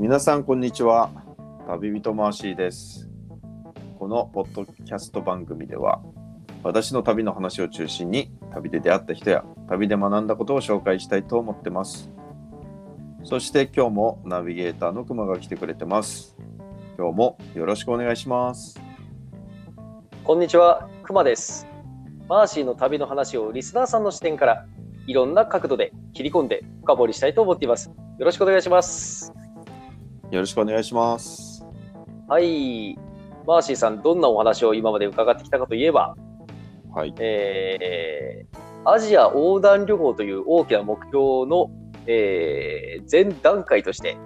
皆さんこんにちは旅人マーシーですこのポッドキャスト番組では私の旅の話を中心に旅で出会った人や旅で学んだことを紹介したいと思ってますそして今日もナビゲーターのくまが来てくれてます今日もよろしくお願いしますこんにちは、くまです。マーシーの旅の話をリスナーさんの視点からいろんな角度で切り込んで深掘りしたいと思っています。よろしくお願いします。よろしくお願いします。はい、マーシーさん、どんなお話を今まで伺ってきたかといえば、はい。えーアジア横断旅行という大きな目標の、えー前段階として、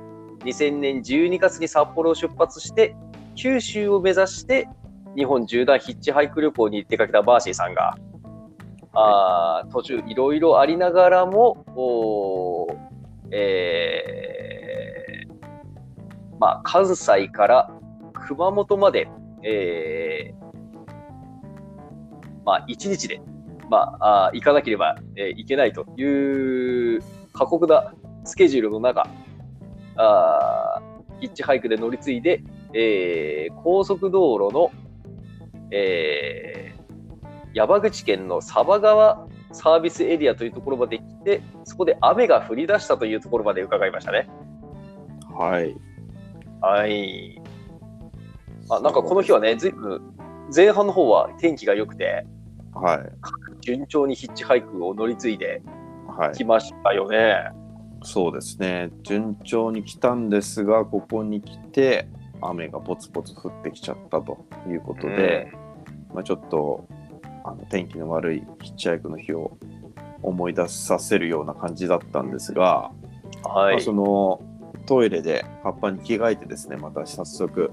2000年12月に札幌を出発して、九州を目指して、日本縦断ヒッチハイク旅行に出かけたバーシーさんが、あー途中いろいろありながらも、おーえーまあ、関西から熊本まで、えーまあ、1日で、まあ、あ行かなければ、えーいけないという過酷なスケジュールの中、あヒッチハイクで乗り継いで、えー高速道路の、えー山口県の佐波川サービスエリアというところまで来て、そこで雨が降り出したというところまで伺いましたね。はいはい。あなんかこの日はね、ずいぶん前半の方は天気が良くて、はい順調にヒッチハイクを乗り継いではいきましたよね。そうですね順調に来たんですがここに来て雨がポツポツ降ってきちゃったということで、まあ、ちょっとあの天気の悪いヒッチハイクの日を思い出させるような感じだったんですが、はいまあ、。そのトイレで葉っぱに着替えてですねまた早速、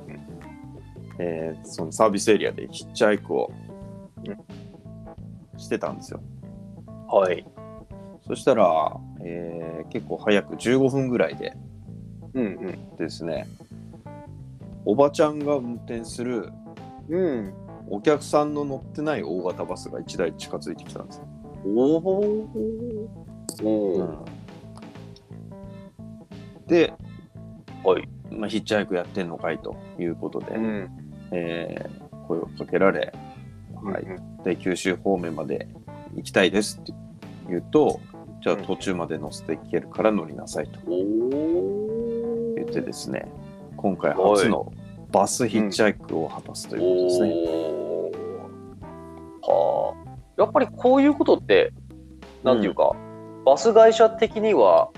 えーそのサービスエリアでヒッチハイクをしてたんですよ。はい。そしたら、えー結構早く15分ぐらいでうんうん。ですねおばちゃんが運転するうん。お客さんの乗ってない大型バスが1台近づいてきたんですよ。おお。おお。まあ、ヒッチハイクやってんのかいということで、うん。えー声をかけられ、はい、で九州方面まで行きたいですって言うとじゃあ途中まで乗せていけるから乗りなさいと。言ってですね今回初のバスヒッチハイクを果たすということですね。はあ。やっぱりこういうことって、なんていうか、バス会社的には、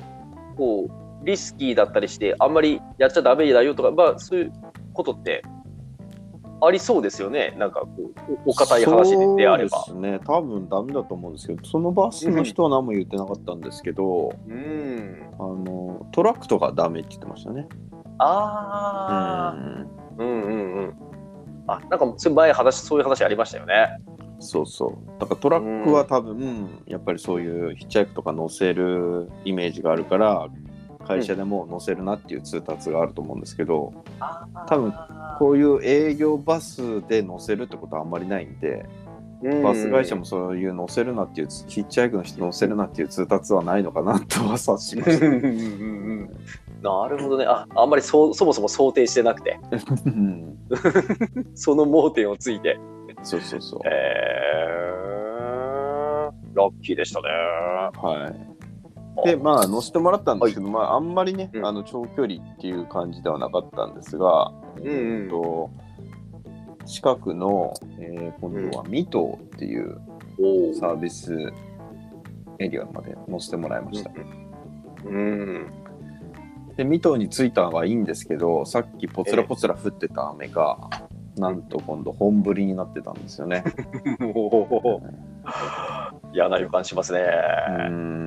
こう、リスキーだったりして、あんまりやっちゃダメだよとか、まあ、そういうことって、ありそうですよね。なんかこう、おお堅い話でであれば。そうですね多分ダメだと思うんですけどそのバスの人は何も言ってなかったんですけど、うん。あのトラックとかダメって言ってましたね。ああ、うんうんうんうん。あ、なんか、前話、そういう話ありましたよね。そうそう。だからトラックは多分、やっぱりそういうヒッチハイクとか乗せるイメージがあるから、会社でも乗せるなっていう通達があると思うんですけど、多分こういう営業バスで乗せるってことはあんまりないんで、うんバス会社もそういう乗せるなっていう、ヒッチハイクの人乗せるなっていう通達はないのかなとは察しました。なるほどね。あ、あんまりそそもそも想定してなくて、うん その盲点をついて。そうそうそう。えー、ラッキーでしたね。はい。で、まあ、乗せてもらったんですけど、まあ、あんまりね、うん。あの長距離っていう感じではなかったんですが、うんうん。と近くの、えー今度は水戸っていうおサービスエリアまで乗せてもらいました。うん。で、水戸に着いたはいいんですけど、さっきぽつらぽつら降ってた雨が、なんと今度本降りになってたんですよね。お嫌な予感しますね。うん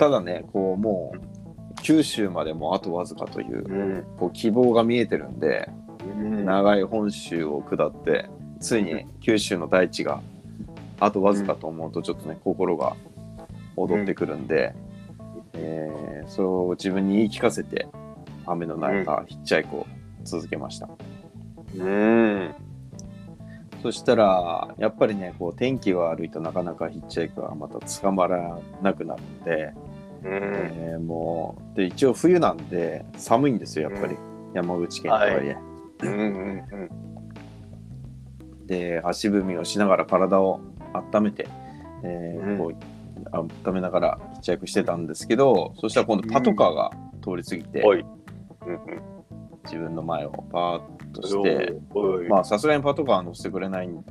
ただね、こうもう九州までもあとわずかといううん。こう希望が見えてるんで、うん長い本州を下ってついに九州の大地があとわずかと思うとちょっとね、心が踊ってくるんで、えーそう自分に言い聞かせて雨の中、ヒッチハイクを続けましたうん。そしたらやっぱりねこう天気が悪いとなかなかヒッチハイクはまた捕まらなくなるんで、うん。えーもうで一応冬なんで寒いんですよやっぱり、山口県とはいえ。うんうんうん。で足踏みをしながら体を温めて、えーうんこう温めながらヒッチハイクしてたんですけどそしたら今度パトカーが通り過ぎて、はい。うんうん。自分の前をパーッとしてまあさすがにパトカーは乗せてくれないん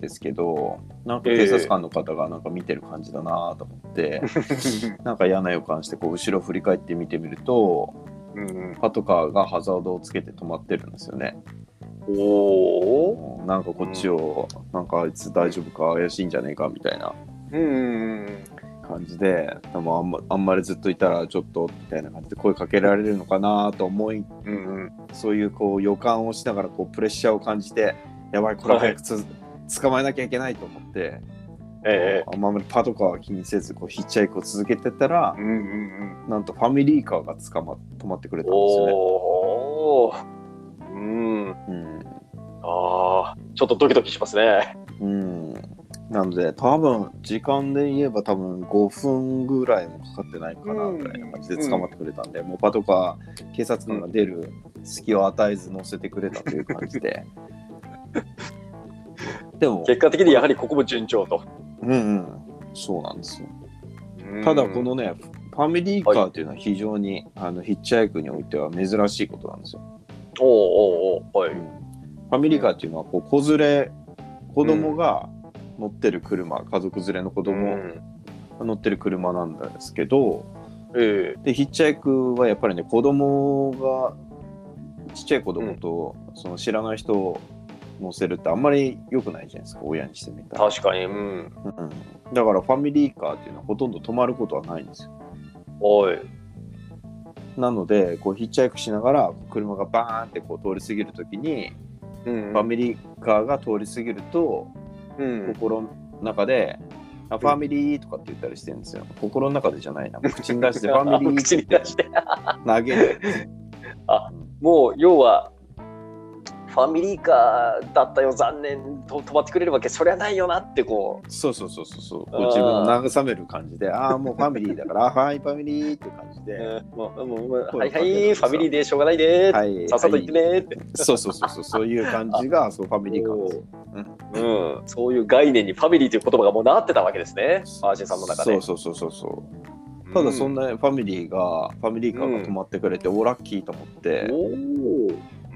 ですけどなんか警察官の方がなんか見てる感じだなと思って、なんか嫌な予感してこう後ろ振り返って見てみるとうんうん。パトカーがハザードをつけて止まってるんですよね。おー。なんかこっちを、なんかあいつ大丈夫か怪しいんじゃねえかみたいなうんうん感じででもあんまあんまりずっといたらちょっとみたいな感じで声かけられるのかなと思いうんうん。そういうこう予感をしながらこうプレッシャーを感じてやばいこれ早くつ、捕まえなきゃいけないと思って、ええ。あんまりパトカーは気にせずこうヒッチハイクを続けてたらうんうんうん。なんとファミリーカーが捕ま止まってくれたんですよね。おおうん。うん。ああちょっとドキドキしますね。うん、なので多分時間で言えば多分5分ぐらいもかかってないかなぐらいな感じで捕まってくれたんで、もうパトカー警察官が出る隙を与えず乗せてくれたという感じで でも。結果的にやはりここも順調と。うんうん。そうなんですよ。ただこのねファミリーカーっていうのは非常に、あのヒッチハイクにおいては珍しいことなんですよ、おーおーおーはい。うん。ファミリーカーっていうのはこう子連れ子供が乗ってる車、家族連れの子供、うん。乗ってる車なんですけどええ。でヒッチハイクはやっぱりね子供がちっちゃい子供と、その知らない人を乗せるってあんまり良くないじゃないですか親にしてみたら、確かにうん。うん、だからファミリーカーっていうのはほとんど止まることはないんですよ。おい。なのでこうヒッチハイクしながら車がバーンってこう通り過ぎるときに、うんファミリーカーが通り過ぎるとうん。心の中で「あファミリー」とかって言ったりしてるんですよ。心の中でじゃないな。口に出して「ファミリー」口に出して。投げる。もう要はファミリーカーだったよ残念と止まってくれるわけそりゃないよなってこそうそうそうそうそう。こう自分を慰める感じでああもうファミリーだからあはいファミリーっていう感じう、で、もうもうもうはいはいファミリーでしょうがないね、はい。さっさと行ってねって、そうそうそうそうそういう感じが そうファミリー感です。ようん、そういう概念にファミリーという言葉がもうなってたわけですね。アーシンさんの中で。そうそうそうそうそう。ただそんな、なファミリーがファミリーカーが止まってくれて、おラッキーと思って、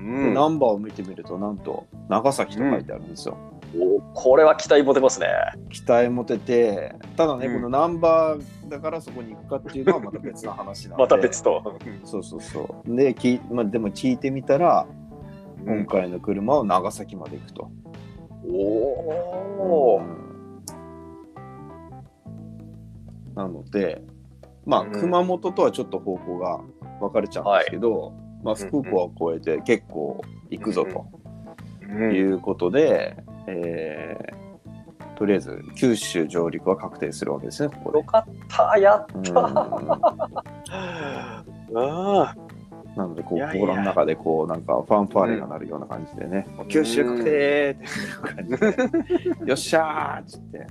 うん、ナンバーを見てみるとなんと長崎と書いてあるんですよ、おこれは期待持てますね。期待持ててただね、うん。このナンバーだからそこに行くかっていうのはまた別の話なんで。また別と、そうそうそう。でき、まあ、でも聞いてみたら、今回の車は長崎まで行くと、おお、うん。なのでまあうん。熊本とはちょっと方向が分かれちゃうんですけど、まあ、福岡を越えて結構行くぞとうんいうことで、えーとりあえず九州上陸は確定するわけですねここで。よかったやっうん。たあ。なのでこう心の中でこうなんかファンファーレが鳴るような感じでね、九州確定って感じで、よっしゃーっつって、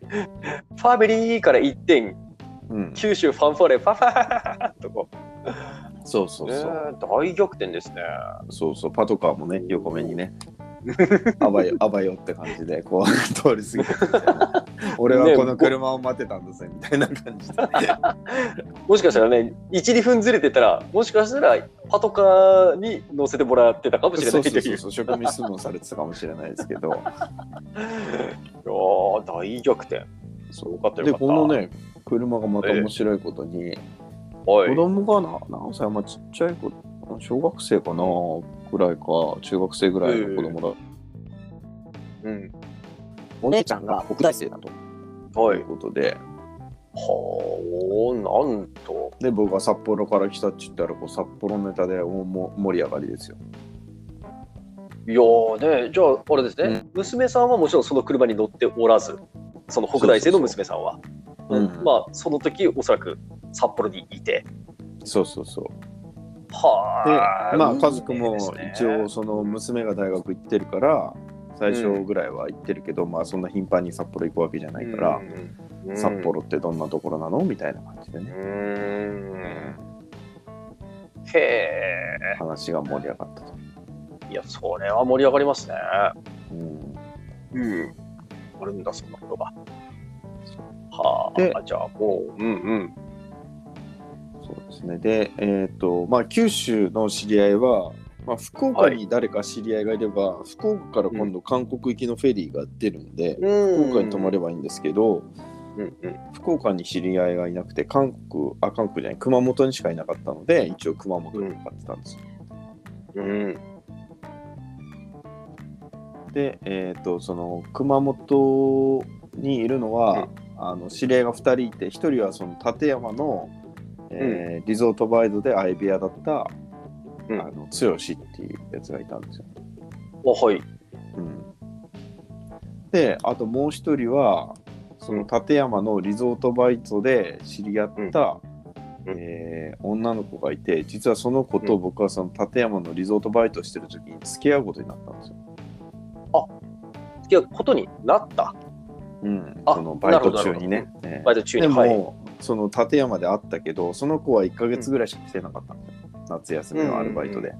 ファミリーから一点。うん、九州ファンファーレファファーそうそううそう、ね大逆転ですね。そうそうパトカーもね横目にね。あばよあばよって感じでこう 通り過ぎてくみたいな。俺はこの車を待ってたんだぜみたいな感じで、もしかしたらね12分ずれてたらもしかしたらパトカーに乗せてもらってたかもしれないそうそうそう職務質問されてたかもしれないですけど。いやー大逆転。そうよかった。よでこのね車がまた面白いことに、はい。子供がな何歳まあちっちゃい子小学生かなぐらいか中学生ぐらいの子供だ、うん。お姉ちゃんが北大生だと。はい。いうことで、はあなんと。で僕が札幌から来たって言ったらこう札幌ネタで大も盛り上がりですよ。いやーねじゃああれですね、うん。娘さんはもちろんその車に乗っておらずその北大生の娘さんは。うん。まあその時おそらく札幌にいてそうそうそうはであまあ家族も一応その娘が大学行ってるから最初ぐらいは行ってるけど、まあそんな頻繁に札幌行くわけじゃないから、うんうん札幌ってどんなところなの？みたいな感じでうね、ん。へえ。話が盛り上がったと。いや、それは盛り上がりますね。うんうん。あるんだ、そんなことが。はであ、じゃあもう、うんうん。そうですね。で、えっ、と、まあ、九州の知り合いは、まあ、福岡に誰か知り合いがいれば、福岡から今度韓国行きのフェリーが出るんで、うん福岡に泊まればいいんですけど、うんうん。福岡に知り合いがいなくて、韓国、あ、韓国じゃない、熊本にしかいなかったので、一応熊本に向かってたんですよ。うん。で、えっ、と、その、熊本にいるのは、あの知り合いが2人いて、1人はその立山の、えーリゾートバイトで相部屋だった、うんあの剛っていうやつがいたんですよ。あ、はい。うん、であともう一人はその立山のリゾートバイトで知り合った、うんえー女の子がいて実はその子と僕はその立山のリゾートバイトしてる時に付き合うことになったんですよ。付き合うことになった。うん、あそのバイト中にね。えーバイト中に。でも、はい。その立山で会ったけどその子は1ヶ月ぐらいしか来てなかったんですよ、夏休みのアルバイトで。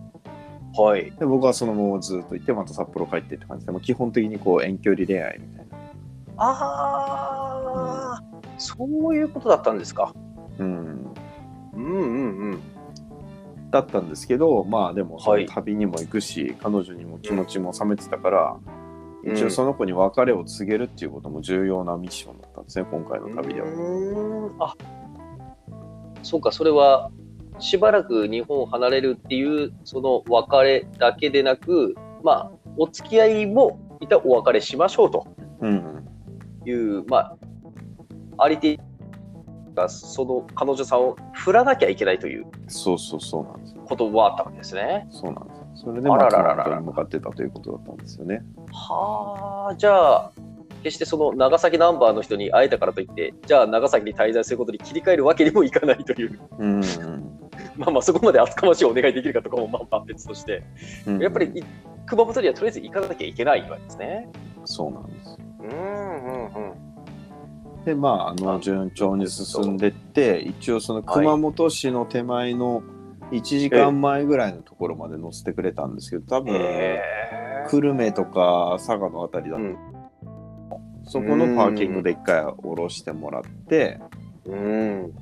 はい。で僕はそのままずっと行ってまた札幌帰ってって感じでもう基本的にこう遠距離恋愛みたいな。ああ、そういうことだったんですか。うんうんうんうん。だったんですけどまあでも旅にも行くし、彼女にも気持ちも冷めてたから、うん一応その子に別れを告げるっていうことも重要なミッションだったんですね今回の旅では。あそうか、それはしばらく日本を離れるっていうその別れだけでなく、まあ、お付き合いもいたお別れしましょうとうんいう、まあ、ありてがその彼女さんを振らなきゃいけないというそうそうそうなんですよ。ことはあったわけですね。そうなんですよ。それでまああららららら熊本に向かってたということだったんですよね。はあ、じゃあ、決してその長崎ナンバーの人に会えたからといって、じゃあ長崎に滞在することに切り替えるわけにもいかないという、うんまあまあそこまで厚かましいお願いできるかとかもまあまあ別として、うんやっぱりい熊本にはとりあえず行かなきゃいけないわけですね。そうなんですよ。うんうんうん。でまああのあ順調に進んでって一応その熊本市の手前の1時間前ぐらいのところまで乗せてくれたんですけど多分、へ久留米とか佐賀のあたりだと、うんそこのパーキングで一回降ろしてもらってえ。うん。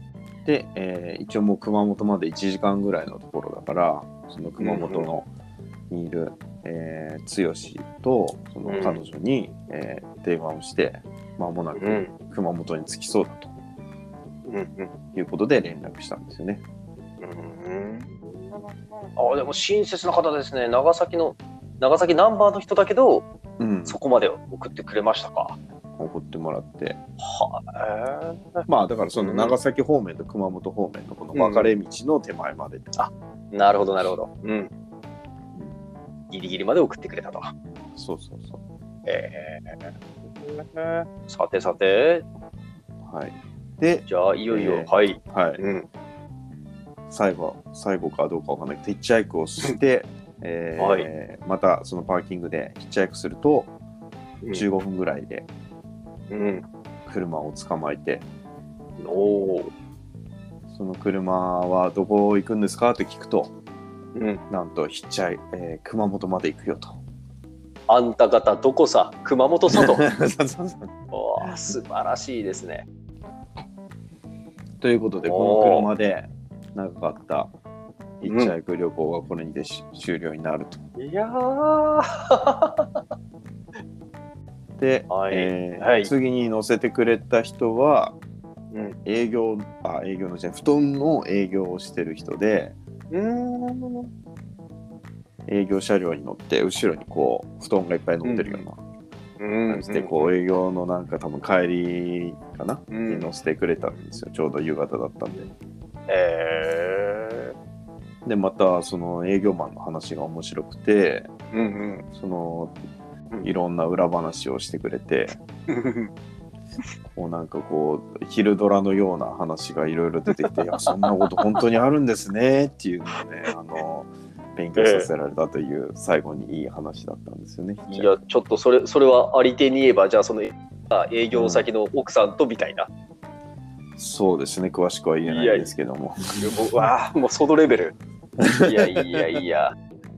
で、えー一応もう熊本まで1時間ぐらいのところだからその熊本のにいる、えー剛とその彼女に、えー電話をして間もなくうん熊本に着きそうだとうんうん。いうことで連絡したんですよね。うんあでも親切な方ですね。長崎の、長崎ナンバーの人だけど、うん、そこまで送ってくれましたか。送ってもらってはまあだからその長崎方面と熊本方面のこの分かれ道の手前まで、い。なるほど、なるほど。うん。ギリギリまで送ってくれたと。そうそうそうえー、さてさて、はいで、じゃあいよいよ、えーはい。はい、うん。最後最後かどうかわかんないけどヒッチハイクをして、えーはいまたそのパーキングでヒッチハイクすると15分ぐらいでうん。車を捕まえて、おお。その車はどこ行くんですかって聞くとうん。なんとヒッチハイ、えー熊本まで行くよと。あんた方どこさ、熊本さと。そうそうそうおー素晴らしいですね。ということでこの車で長かったヒッチハイク旅行がこれにてし終了になると。いやー。で、はいえーはい次に乗せてくれた人はうん。営業あ営業のじゃ布団の営業をしてる人でうん。営業車両に乗って後ろにこう布団がいっぱい乗ってるようなうん感じでこう営業のなんか多分帰りかな、うんに乗せてくれたんですよちょうど夕方だったんでえでまたその営業マンの話が面白くてー。うんそのうんいろんな裏話をしてくれてうん。こうなんかこう昼ドラのような話がいろいろ出てきて いやそんなこと本当にあるんですねっていうのをね あの勉強させられたという最後にいい話だったんですよね。いや、ちょっとそれ、それはありていに言えば、じゃあそのあ営業先の奥さんとみたいな。そうですね、詳しくは言えないですけども。もうわあ、もうそのレベル。いやいやいや。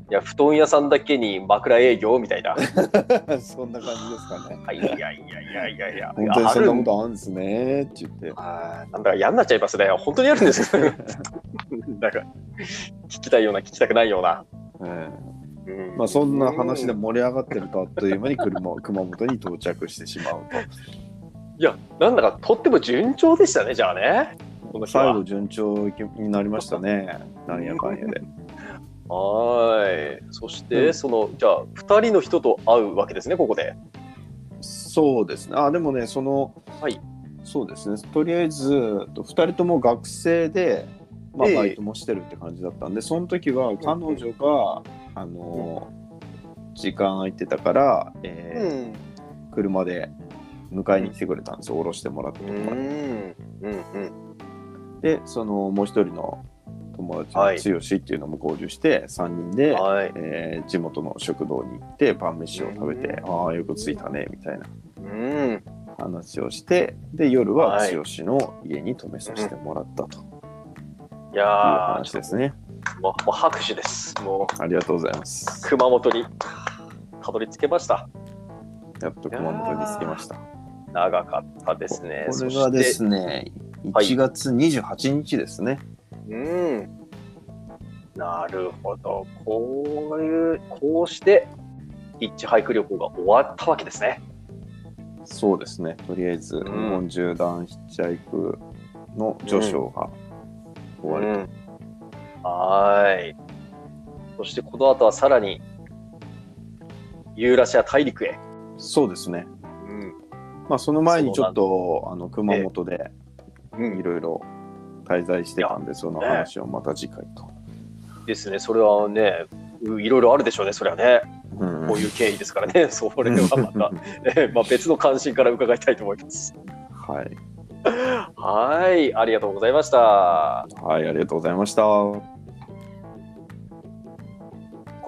いや、布団屋さんだけに枕営業みたいな。そんな感じですかね。いやいやいやいやいや。本当にそんなことあるんですねって言って。あーなんだか嫌になっちゃいますね。本当にあるんですよ。なんか、聞きたいような、聞きたくないような。ええうんまあそんな話で盛り上がってるとあっという間に車熊本に到着してしまういや、なんだかとっても順調でしたね、じゃあね。最後順調になりましたね。なんやかんやで。はーい。そして、うんその、じゃあ、2人の人と会うわけですね、ここで。そうですね。あ、でもね、その、はいそうですね。とりあえず、2人とも学生で、まあ、ええバイトもしてるって感じだったんで、その時は彼女が、あの、時間空いてたから、えー車で迎えに来てくれたんですよ。降ろしてもらったところうん。うん。うん。で、そのもう一人の友達はいの剛っていうのも合流して、3人で、はい。えー地元の食堂に行って、晩飯を食べて、ああ、よく着いたね、みたいなうん。話をして、で、夜ははい剛の家に泊めさせてもらったといういやー、話ですね。もうもう拍手です。もう、ありがとうございます。熊本にたどり着けました。やっと熊本に着きました。長かったですね。これがですね。ね、はい1月28日ですね。うん。なるほど。こういう、こうして、ヒッチハイク旅行が終わったわけですね。そうですね。とりあえず、ん日本縦断ヒッチハイクの序章が終わりうんはーい。そしてこの後はさらに、ユーラシア大陸へ。そうですね。うん。まあ、その前にちょっとあの熊本でうんいろいろ滞在してたんで、その話をまた次回と。ですね。それはね、ういろいろあるでしょうね、それはね。うんこういう経緯ですからね。それはまた、えーまあ、別の関心から伺いたいと思います。はい、はい。ありがとうございました。はい、ありがとうございました。こ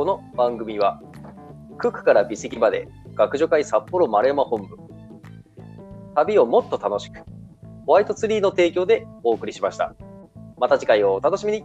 の番組は、ククから美石まで学女会札幌丸山本部、旅をもっと楽しく、ホワイトツリーの提供でお送りしました。また次回をお楽しみに。